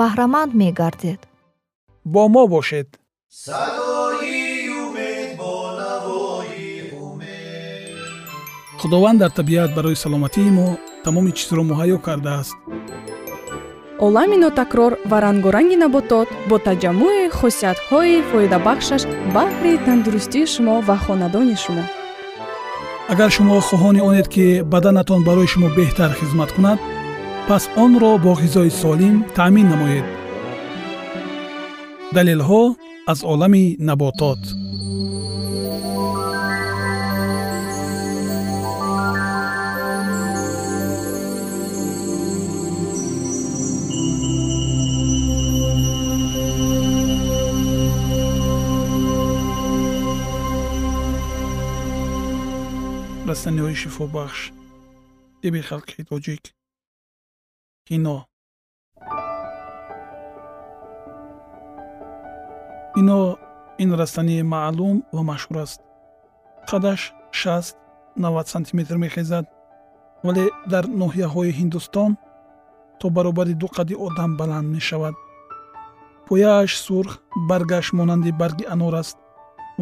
баҳраманд мегардед. Бо мо бошед. Худованд дар табиат барои саломатии мо тамоми чизро муҳайё кардааст. Олами нотакрор ва рангоранги наботот бо таҷаммӯи хусусиятҳои фоидабахшаш баҳри тандурустии шумо ва хонадони шумо. Агар шумо хоҳони онед ки баданатон барои шумо беҳтар хизмат кунад пас онро бо ғизои солим таъмин намоед далелҳо аз олами наботот растаниҳои шифобахш тиби халқи тоҷик кино кино ин растании маълум ва машҳур аст. Қадаш 6-90 сантиметр мехезад. Вале дар ноҳияҳои ҳиндустон то баробари ду қадди одам баланд мешавад. Пояаш сурх баргаш монанди барги анор аст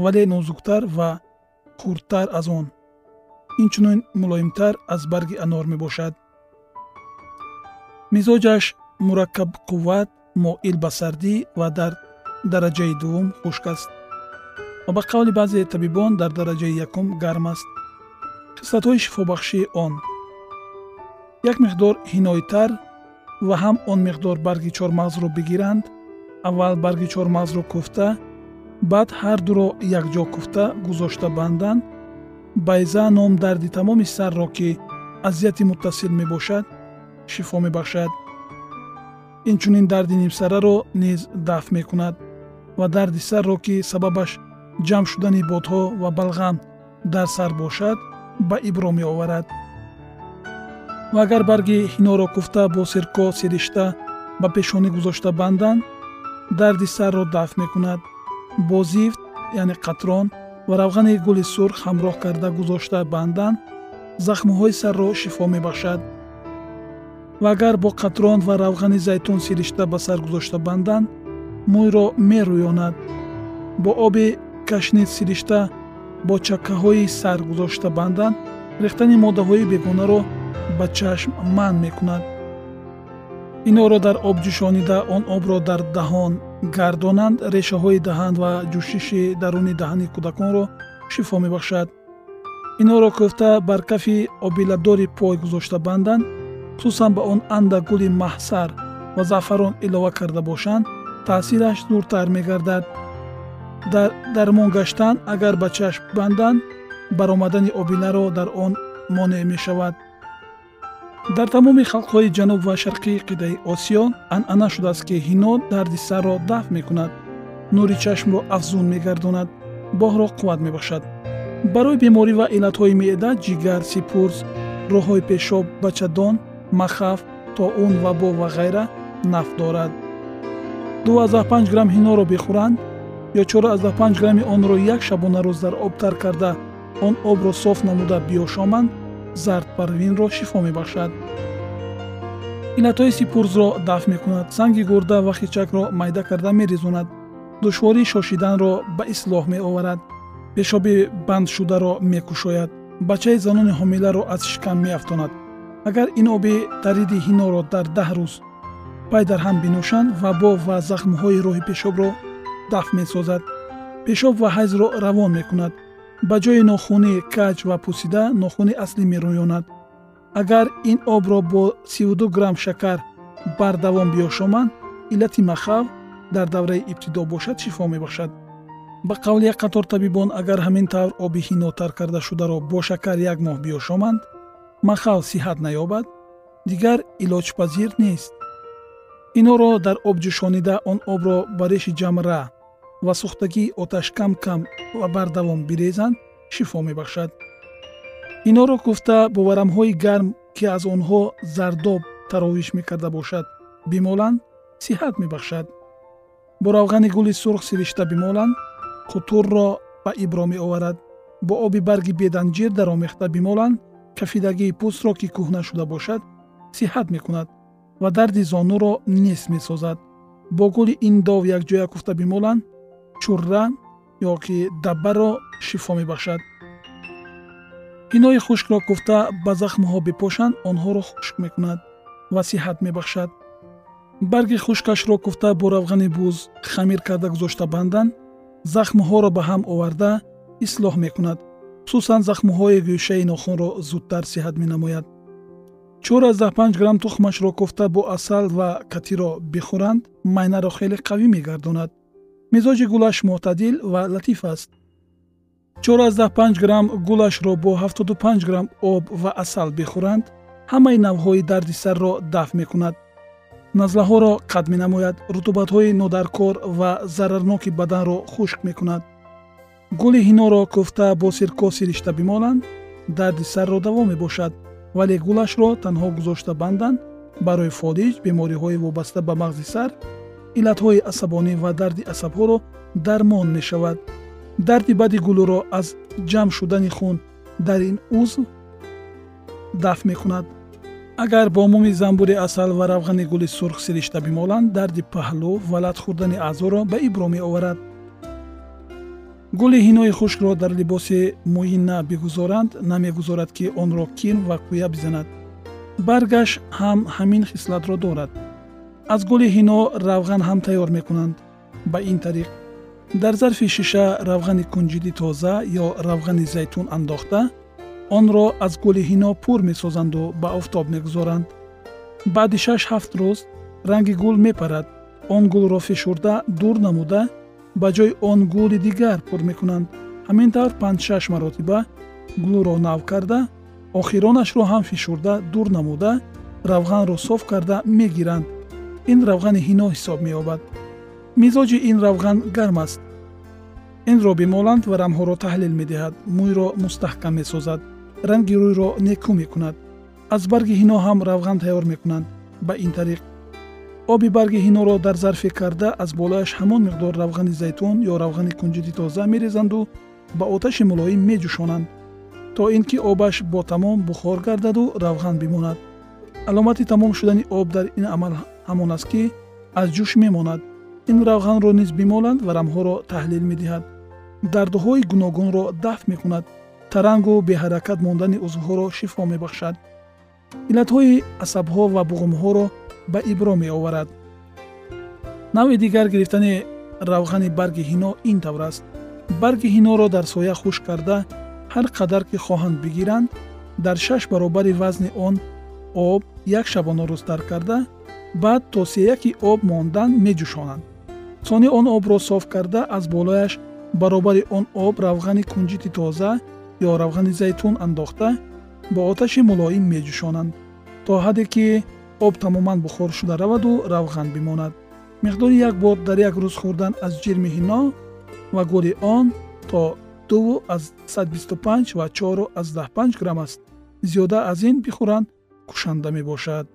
вале нозуктар ва хурдтар аз он. Инчунин мулоимтар аз барги анор мебошад мизоҷаш мураккабқувват моил ба сардӣ ва дар дараҷаи дуввум хушк аст. Ва ба қавли баъзе табибон дар дараҷаи якум гарм аст. Хислатҳои шифобахшии он. Як миқдор ҳиноитар ва ҳам он миқдор барги чормағзро бигиранд. Аввал барги чормағзро куфта баъд ҳардуро якҷо куфта гузошта банданд. Байза ном дарди тамоми сарро ки азияти муттасил мебошад шифо мебахшад. Инчунин дарди нимсараро низ дафт мекунад ва дарди сарро ки сабабаш ҷамъ шудани бодҳо ва балғам дар сар бошад ба ибро меоварад. Ва агар барги ҳиноро куфта бо сирко сиришта ба пешонӣ гузошта банданд дарди сарро дафт мекунад. Бо зифт яъне қатрон ва равғани гули сурх ҳамроҳ карда гузошта банданд захмҳои сарро шифо мебахшад ва агар бо қатрон ва равғани зайтун сиришта ба сар гузошта банданд мӯйро мерӯёнад. Бо оби кашнид сиришта бо чаккаҳои сар гузошта банданд рехтани моддаҳои бегонаро ба чашм манъ мекунад. Инҳоро дар об ҷӯшонида он обро дар даҳон гардонанд. Решаҳои таҳан ва ҷӯшиши даруни даҳани кӯдаконро шифо мебахшад. Инҳоро кӯфта бар кафи обиладори пой гузошта банданд хусусан ба он анда гули маҳсар ва заъфарон илова карда бошанд таъсираш зуртар мегардад. Дар дармон гаштан агар ба чашм банданд баромадани обиларо дар он монеъ мешавад. Дар тамоми халқҳои ҷануб ва шарқии қидаи осиё анъана шудааст ки ҳино дарди сарро дафт мекунад. Нури чашмро афзун мегардонад боҳро қувват мебахшад барои беморӣ ва иллатҳои меъда ҷигар сипурс роҳҳои пешоб бачадон махаф тоун вабо ва ғайра наф дорад. 25 грамм ҳиноро бихӯранд ё 45 грамми онро як шабонарӯз дар об тар карда. он обро соф намуда биёшоманд зардпарвинро шифо мебахшад. иллатҳои сипурзро дафт мекунад. санги гурда ва хичакро майда карда мерезонад. душвории шошиданро ба ислоҳ меоварад. пешоби бандшударо мекушояд. бачаи занони ҳомиларо аз шикам меафтонад агар ин оби тариди ҳиноро дар даҳ рӯз пай дар ҳам бинӯшанд вабо ва захмҳои роҳи пешобро дафт месозад. Пешоб ва ҳайзро равон мекунад. Ба ҷои нохунӣ каҷ ва пусида нохуни аслӣ мерӯёнад. Агар ин обро бо 32 грамм шакар бардавом биёшоманд иллати махав дар давраи ибтидо бошад шифо мебахшад? Ба қавли як қатор табибон агар ҳамин тавр оби ҳино тар карда шударо бо шакар як моҳ биёшоманд махал сиҳат наёбад дигар илоҷпазир нест. Инҳоро дар об ҷӯшонида он обро ба реши ҷамра ва сӯхтагии оташ кам кам ва бардавом бирезанд шифо мебахшад. Инҳоро куфта бо варамҳои гарм ки аз онҳо зардоб таровиш мекарда бошад бимоланд сиҳат мебахшад. Бо равғани гули сурх сиришта бимоланд қутурро ба ибро меоварад. Бо оби барги беданҷир даромехта бимоланд кафидагии пӯстро ки кӯҳна шуда бошад сиҳат мекунад ва дарди зонуро нест месозад. Бо гули ин дов якҷоя куфта бимоланд чурра ё ки даббаро шифо мебахшад. Инои хушкро куфта ба захмҳо бипошанд онҳоро хушк мекунад ва сиҳат мебахшад. Барги хушкашро куфта бо равғани буз хамир карда гузошта банданд захмҳоро ба ҳам оварда ислоҳ мекунад хусусан захмҳои гӯшаи нохунро зудтар сиҳат менамояд. 45 грамм тухмашро кофта бо асал ва катиро бихӯранд майнаро хеле қавӣ мегардонад. мизоҷи гулаш мӯътадил ва латиф аст. 45 грамм гулашро бо 75 грамм об ва асал бихӯранд ҳамаи навъҳои дарди сарро дафт мекунад. назлаҳоро қатъ менамояд рутубатҳои нодаркор ва зарарноки баданро хушк мекунад гули ҳиноро кӯфта бо сирко сиришта бимоланд дарди сарро даво мебошад вале гулашро танҳо гузошта банданд барои фолиҷ бемориҳои вобаста ба мағзи сар иллатҳои асабонӣ ва дарди асабҳоро дармон мешавад. Дарди бади гулуро аз ҷамъ шудани хун дар ин узв дафт мекунад. Агар бо муми замбури асал ва равғани гули сурх сиришта бимоланд дарди паҳлӯ ва лат хӯрдани аъзоро ба ибро меоварад гули ҳинои хушкро дар либоси муина бигузоранд намегузорад ки онро кин ва кӯя бизанад. Баргаш ҳам ҳамин хислатро дорад. Аз гули ҳино равған ҳам тайёр мекунанд. Ба ин тариқ дар зарфи шиша равғани кунҷиди тоза ё равғани зайтун андохта онро аз гули ҳино пур месозанду ба офтоб мегузоранд. Баъди шаш ҳафт рӯз ранги гул мепарад. Он гулро фишурда дур намуда ба ҷои он гули дигар пур мекунанд. Ҳамин тавр панҷ-шаш маротиба гулро нав карда охиронашро ҳам фишурда дур намуда равғанро соф карда мегиранд. Ин равғани ҳино ҳисоб меёбад. Мизоҷи ин равған гарм аст. Инро бимоланд варамҳоро таҳлил медиҳад. Мӯйро мустаҳкам месозад. Ранги рӯйро некӯ мекунад. Аз барги ҳино ҳам равған тайёр мекунанд. Ба ин тариқ оби барги ҳиноро дар зарфе карда аз болояш ҳамон миқдор равғани зайтун ё равғани кунҷиди тоза мерезанду ба оташи мулоим меҷӯшонанд то ин ки обаш бо тамом бухор гардаду равған бимонад. аломати тамом шудани об дар ин амал ҳамон аст ки аз ҷӯш мемонад. ин равғанро низ бимоланд варамҳоро таҳлил медиҳад. дардҳои гуногунро дафт мекунад. тарангу беҳаракат мондани узвҳоро шифо мебахшад. иллатҳои асабҳо ва буғумҳоро ба ибро меоварад. Навъи дигар гирифтани равғани барги ҳино ин тавр аст. Барги ҳиноро дар соя хушк карда ҳар қадар ки хоҳанд бигиранд дар шаш баробари вазни он об як шабонарӯз тар карда баъд то сеяки об мондан меҷӯшонанд. Сони он обро соф карда аз болояш баробари он об равғани кунҷити тоза ё равғани зайтун андохта бо оташи мулоим меҷӯшонанд. То ҳадде ки об тамоман бухор шуда раваду равған бимонад. Миқдори як бор дар як рӯз хӯрдан аз ҷирми ҳино ва гули он то ду аз 125 ва чору аз 15 грамм аст. Зиёда аз ин бихӯранд кушанда мебошад.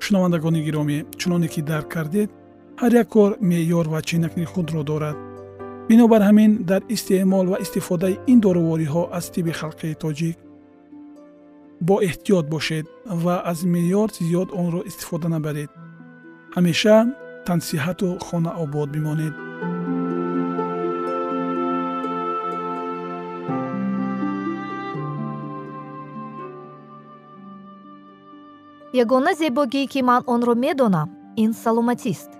Шунавандагони гиромӣ чуноне ки дарк кардед ҳар як кор меъёр ва ченакни худро дорад. Бинобар ҳамин дар истеъмол ва истифодаи ин доровориҳо аз тиби халқии тоҷик бо эҳтиёт бошед ва аз меъёр зиёд онро истифода набаред. Ҳамеша тансиҳату хонаобод бимонед. Ягона зебогӣ ки ман онро медонам ин саломатист.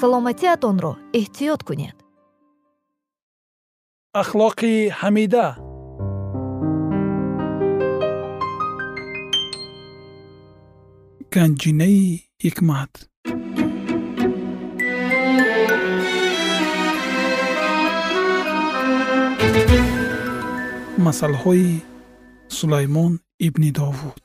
Саломатиатонро эҳтиёт кунед ахлоқи ҳамида ганҷинаи ҳикмат масъалҳои сулаймон ибни довуд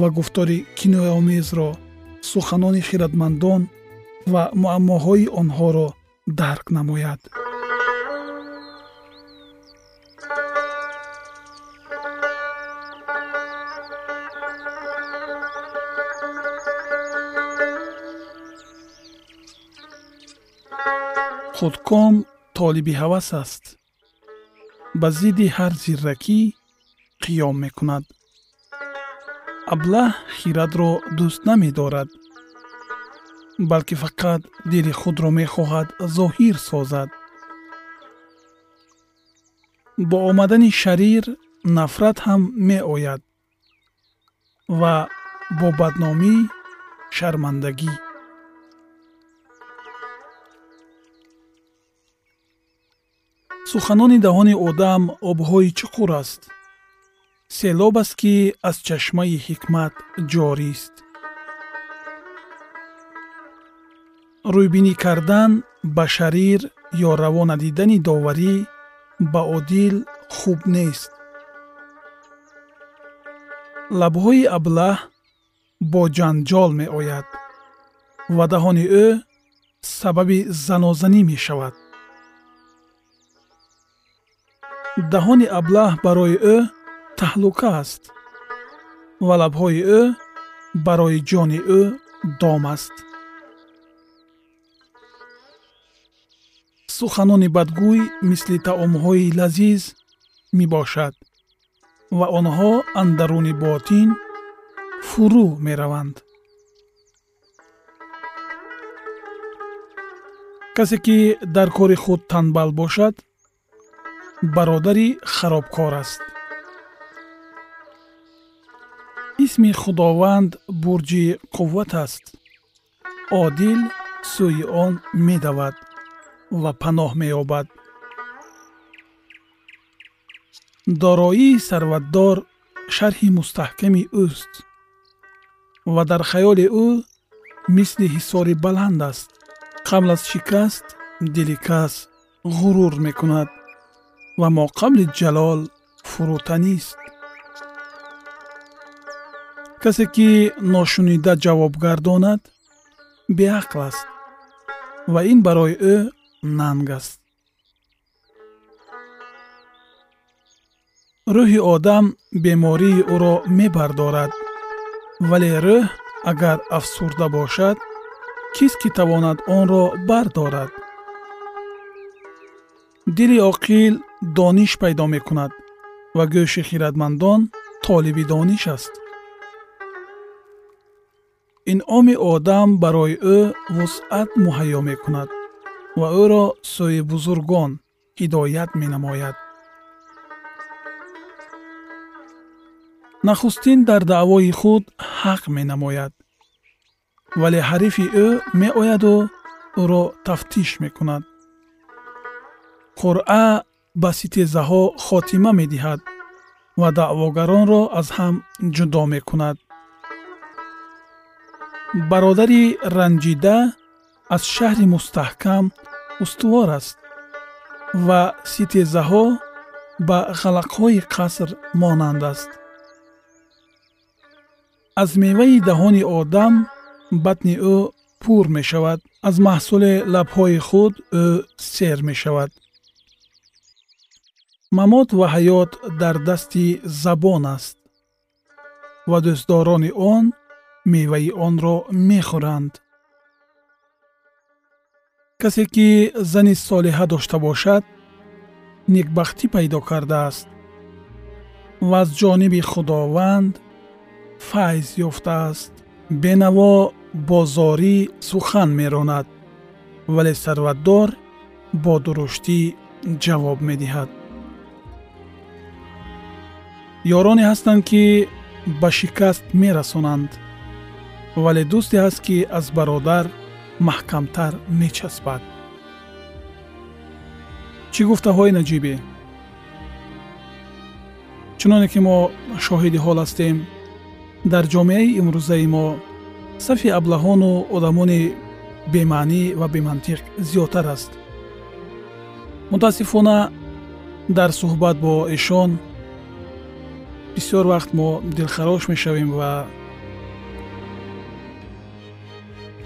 ва гуфтори кинояомезро суханони хиратмандон ва муаммоҳои онҳоро дарк намояд. Худком толиби ҳавас аст. Ба зидди ҳар зирракӣ қиём мекунад аблаҳ хиратро дӯст намедорад балки фақат дили худро мехоҳад зоҳир созад. Бо омадани шарир нафрат ҳам меояд ва бо бадномӣ шармандагӣ. Суханони даҳони одам обҳои чуқур аст селоб аст ки аз чашмаи ҳикмат ҷорист рӯйбинӣ кардан ба шарир ё раво надидани доварӣ ба одил хуб нест. Лабҳои аблаҳ бо ҷанҷол меояд ва даҳони ӯ сабаби занозанӣ мешавад. Даҳони аблаҳ барои ӯ таҳлука аст. Ва лабҳои ӯ барои ҷони ӯ дом аст. Суханони бадгӯй мисли таомҳои лазиз мебошад ва онҳо андаруни ботин фурӯ мераванд. Касе ки дар кори худ танбал бошад бародари харобкор аст исми худованд бурҷи қувват аст. Одил сӯи он медавад ва паноҳ меёбад. Дороии сарватдор шарҳи мустаҳками ӯст ва дар хаёли ӯ мисли ҳисори баланд аст. Қабл аз шикаст дили кас ғурур мекунад ва мо қабли ҷалол фурӯтанист касе ки ношунида ҷавоб гардонад беақл аст ва ин барои ӯ нанг аст. Рӯҳи одам бемории ӯро мебардорад вале рӯҳ агар афсурда бошад кист ки тавонад онро бардорад? Дили оқил дониш пайдо мекунад ва гӯши хиратмандон толиби дониш аст инъоми одам барои ӯ вусъат муҳайё мекунад ва ӯро сӯи бузургон ҳидоят менамояд. Нахустин дар даъвои худ ҳақ менамояд вале ҳарифи ӯ меояду ӯро тафтиш мекунад. Қуръа ба ситезаҳо хотима медиҳад ва даъвогаронро аз ҳам ҷудо мекунад бародари ранҷида аз шаҳри мустаҳкам устувор аст ва ситезаҳо ба ғалақҳои қаср монанд аст. аз меваи даҳони одам батни ӯ пур мешавад. аз маҳсули лабҳои худ ӯ сер мешавад. мамот ва ҳаёт дар дасти забон аст ва дӯстдорони он меваи онро мехӯранд. Касе ки зани солиҳа дошта бошад некбахтӣ пайдо кардааст. Ва аз ҷониби худованд файз ёфтааст. Бенаво бо зорӣ сухан меронад вале сарватдор бо дуруштӣ ҷавоб медиҳад. Ёроне ҳастанд ки ба шикаст мерасонанд вале дӯсте ҳаст ки аз бародар маҳкамтар мечаспад чӣ гуфтаҳои наҷибе? Чуноне ки мо шоҳиди ҳол ҳастем дар ҷомеаи имрӯзаи мо сафи аблаҳону одамони бемаънӣ ва бемантиқ зиёдтар аст. Мутаассифона дар суҳбат бо эшон бисёр вақт мо дилхарош мешавем ва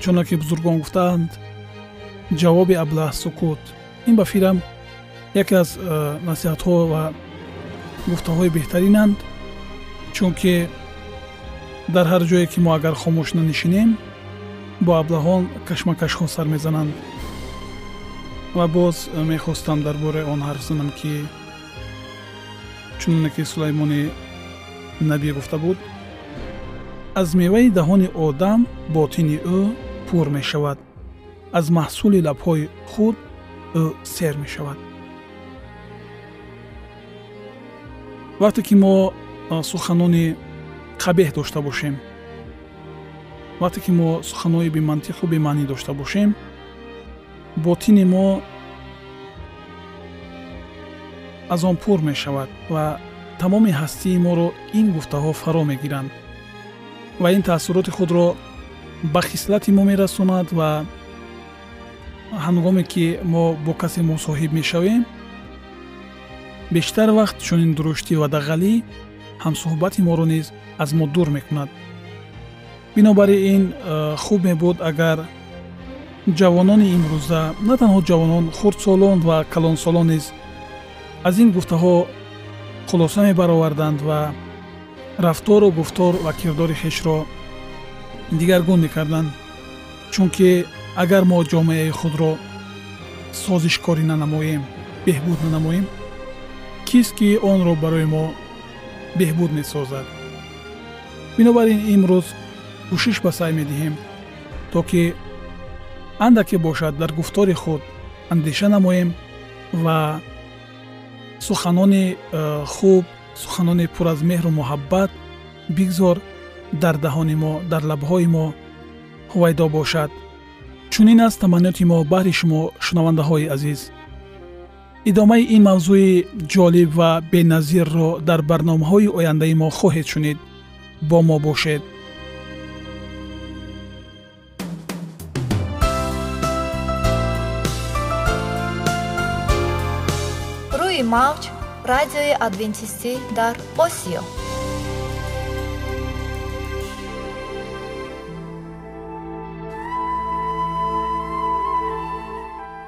чуно ки бузургон гуфтаанд ҷавоби аблаҳ сукут. Ин ба фирам яке аз э, насиҳатҳо ва гуфтаҳои беҳтаринанд чунки дар ҳар ҷое ки мо агар хомӯш нанишинем бо аблаҳон кашмакашҳо сар мезананд. Ва боз мехостам дар бораи он ҳарф занам ки чуноне ки сулаймони набӣ гуфта буд аз меваи даҳони одам ботини ӯ пур мешавад. Аз маҳсули лабҳои худ ӯ сер мешавад. Вақте ки мо суханони қабеҳ дошта бошем вақте ки мо суханҳои бемантиқу бемаънӣ дошта бошем ботини мо аз он пур мешавад ва тамоми ҳастии моро ин гуфтаҳо фаро мегиранд ва ин таассуроти худро ба хислати мо мерасонад ва ҳангоме ки мо бо касе мусоҳиб мешавем бештар вақт чунин дуруштӣ ва дағалӣ ҳамсуҳбати моро низ аз мо дур мекунад. Бинобар ин э, хуб мебуд агар ҷавонони имрӯза на танҳо ҷавонон хурдсолон ва калонсолон низ аз ин гуфтаҳо хулоса мебароварданд ва рафтору гуфтор ва кирдори хешро дигаргун мекарданд чунки агар мо ҷомеаи худро созишкорӣ нанамоем беҳбуд нанамоем кист ки онро барои мо беҳбуд месозад? Бинобар ин имрӯз кӯшиш ба сай медиҳем то ки андаке бошад дар гуфтори худ андеша намоем ва суханони э, хуб суханони пур аз меҳру муҳаббат бигзор дар даҳони мо дар лабҳои мо ҳувайдо бошад. Чунин аст таманниёти мо баҳри шумо шунавандаҳои азиз. Идомаи ин мавзӯи ҷолиб ва беназирро дар барномаҳои ояндаи мо хоҳед шунид. Бо мо бошед. Рӯи мавҷ радиои адвентистӣ дар осиё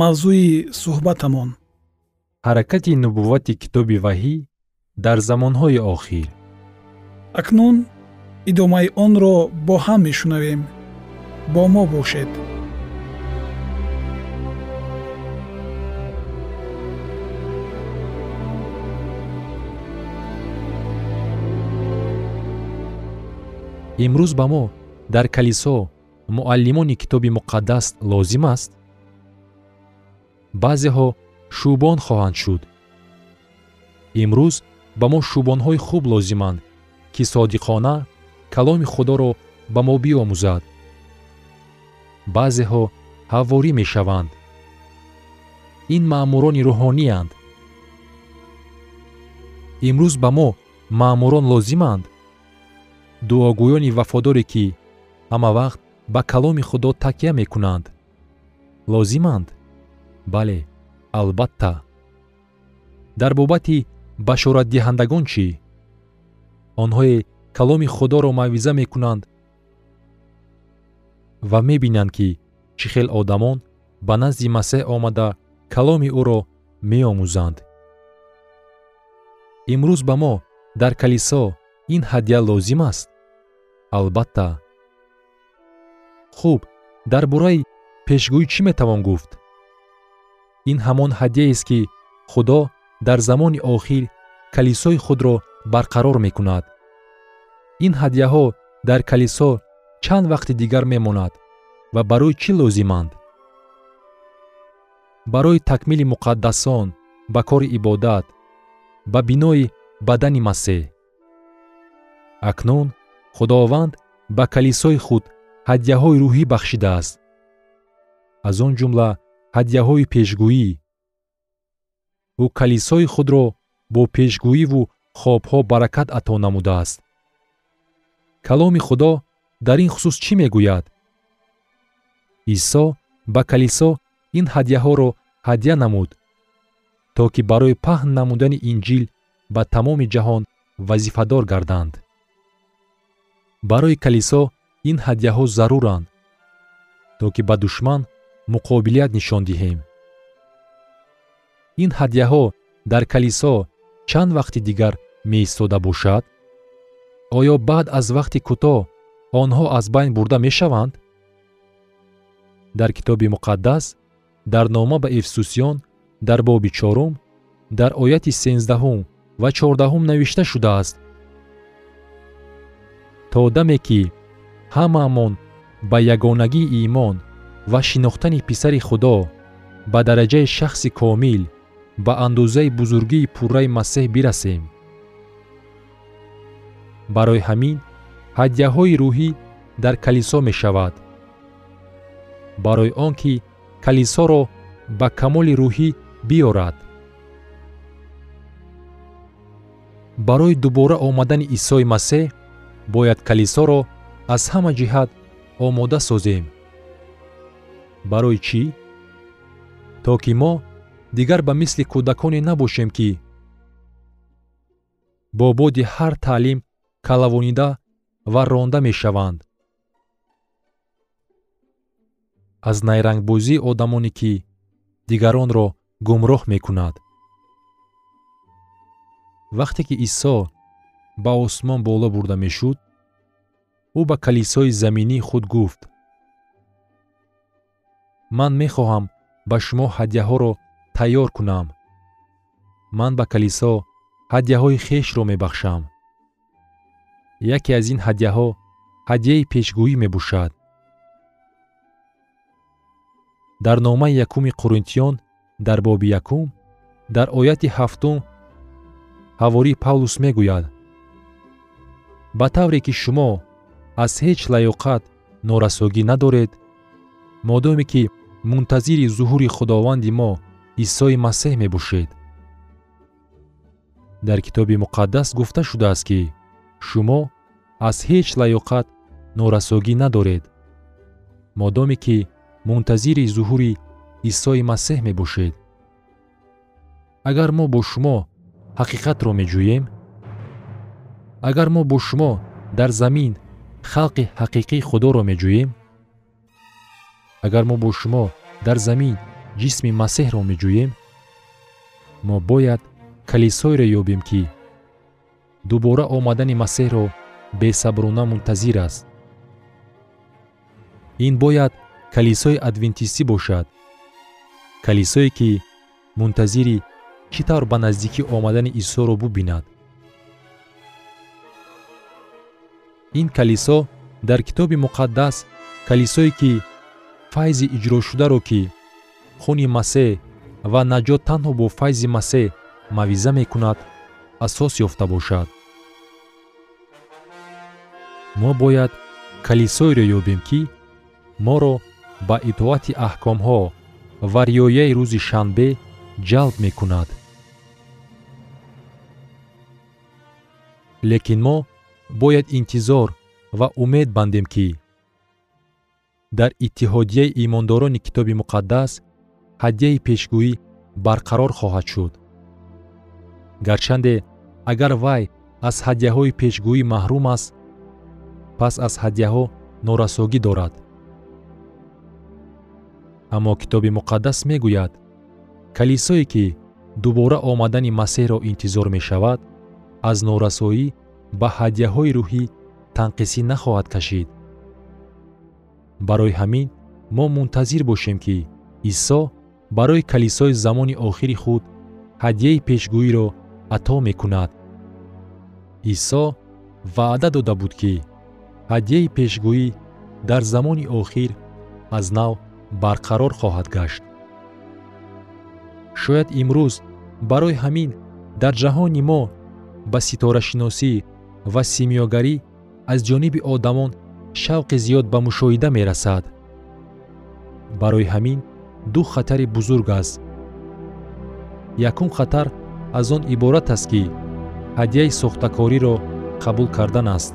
мавзӯи суҳбатамон. Ҳаракати нубуввати китоби ваҳӣ дар замонҳои охир. Акнун идомаи онро бо ҳам мешунавем. Бо мо бошед. Имрӯз ба мо дар калисо муаллимони китоби муқаддас лозим аст баъзеҳо шӯбон хоҳанд шуд. Имрӯз ба мо шӯбонҳои хуб лозиманд ки содиқона каломи худоро ба мо биомӯзад. Баъзеҳо ҳаворӣ мешаванд. Ин маъмурони рӯҳонианд. Имрӯз ба мо маъмурон лозиманд? Дуогӯёни вафодоре ки ҳамавақт ба каломи худо такя мекунанд лозиманд бале албатта. Дар бобати башоратдиҳандагон чӣ? Онҳое каломи худоро мавъиза мекунанд ва мебинанд ки чӣ хел одамон ба назди масеҳ омада каломи ӯро меомӯзанд. Имрӯз ба мо дар калисо ин ҳадя лозим аст? Албатта. Хуб дар бораи пешгӯӣ чӣ метавон гуфт ин ҳамон ҳадияест ки худо дар замони охир калисои худро барқарор мекунад. Ин ҳадяҳо дар калисо чанд вақти дигар мемонад ва барои чӣ лозиманд? Барои такмили муқаддасон ба кори ибодат ба бинои бадани масеҳ. Акнун худованд ба калисои худ ҳадяҳои рӯҳӣ бахшидааст. Аз он ҷумла ҳадяҳои пешгӯӣ. Ӯ калисои худро бо пешгӯиву хобҳо баракат ато намудааст. Каломи худо дар ин хусус чӣ мегӯяд? Исо ба калисо ин ҳадяҳоро ҳадя намуд то ки барои паҳн намудани инҷил ба тамоми ҷаҳон вазифадор гарданд. Барои калисо ин ҳадяҳо заруранд то ки ба душман муқобилият нишон диҳем. Ин ҳадяҳо дар калисо чанд вақти дигар меистода бошад? Оё баъд аз вақти кӯтоҳ онҳо аз байн бурда мешаванд? Дар китоби муқаддас дар нома ба эфсусиён дар боби чорум дар ояти сенздаҳум ва чордаҳум навишта шудааст? То даме ки ҳамаамон ба ягонагии имон ва шинохтани писари худо ба дараҷаи шахси комил ба андозаи бузургии пурраи масеҳ бирасем. Барои ҳамин ҳадяҳои рӯҳӣ дар калисо мешавад. Барои он ки калисоро ба камоли рӯҳӣ биёрад. Барои дубора омадани исои масеҳ бояд калисоро аз ҳама ҷиҳат омода созем барои чӣ? То ки мо дигар ба мисли кӯдаконе набошем ки бо боди ҳар таълим калавонида ва ронда мешаванд. Аз найрангбозии одамоне ки дигаронро гумроҳ мекунад. Вақте ки исо ба осмон боло бурда мешуд ӯ ба калисои заминии худ гуфт ман мехоҳам ба шумо ҳадяҳоро тайёр кунам. ман ба калисо ҳадяҳои хешро мебахшам. яке аз ин ҳадяҳо ҳадяи пешгӯӣ мебошад дар номаи якуми қуринтиён дар боби якум дар ояти ҳафтум ҳавории павлус мегӯяд. Ба тавре ки шумо аз ҳеҷ лаёқат норасогӣ надоред модоме ки мунтазири зуҳури худованди мо исои масеҳ мебошед. Дар китоби муқаддас гуфта шудааст ки шумо аз ҳеҷ лаёқат норасогӣ надоред. Модоме ки мунтазири зуҳури исои масеҳ мебошед. Агар мо бо шумо ҳақиқатро меҷӯем агар мо бо шумо дар замин халқи ҳақиқии худоро меҷӯем агар мо бо шумо дар замин ҷисми масеҳро меҷӯем мо бояд калисоеро ёбем ки дубора омадани масеҳро бесаброна мунтазир аст. Ин бояд калисои адвентистӣ бошад. Калисое ки мунтазири чӣ тавр ба наздикӣ омадани исоро бубинад? Ин калисо дар китоби муқаддас калисое ки файзи иҷрошударо ки хуни масеҳ ва наҷот танҳо бо файзи масеҳ мавъиза мекунад асос ёфта бошад. мо бояд калисоеро ёбем ки моро ба итоати аҳкомҳо ва риояи рӯзи шанбе ҷалб мекунад. Лекин мо бояд интизор ва умед бандем ки дар иттиҳодияи имондорони китоби муқаддас ҳадияи пешгӯӣ барқарор хоҳад шуд. гарчанде агар вай аз ҳадияҳои пешгӯӣ маҳрум аст пас аз ҳадияҳо норасогӣ дорад. Аммо китоби муқаддас мегӯяд калисое ки дубора омадани масеҳро интизор мешавад аз норасоӣ ба ҳадияҳои рӯҳӣ танқисӣ нахоҳад кашид барои ҳамин мо мунтазир бошем ки исо барои калисои замони охири худ ҳадияи пешгӯиро ато мекунад. Исо ваъда дода буд ки ҳадияи пешгӯӣ дар замони охир аз нав барқарор хоҳад гашт. Шояд имрӯз барои ҳамин дар ҷаҳони мо ба ситорашиносӣ ва симиёгарӣ аз ҷониби одамон шавқи зиёд ба мушоҳида мерасад. Барои ҳамин ду хатари бузург аст. Якум хатар аз он иборат аст ки ҳадияи сохтакориро қабул кардан аст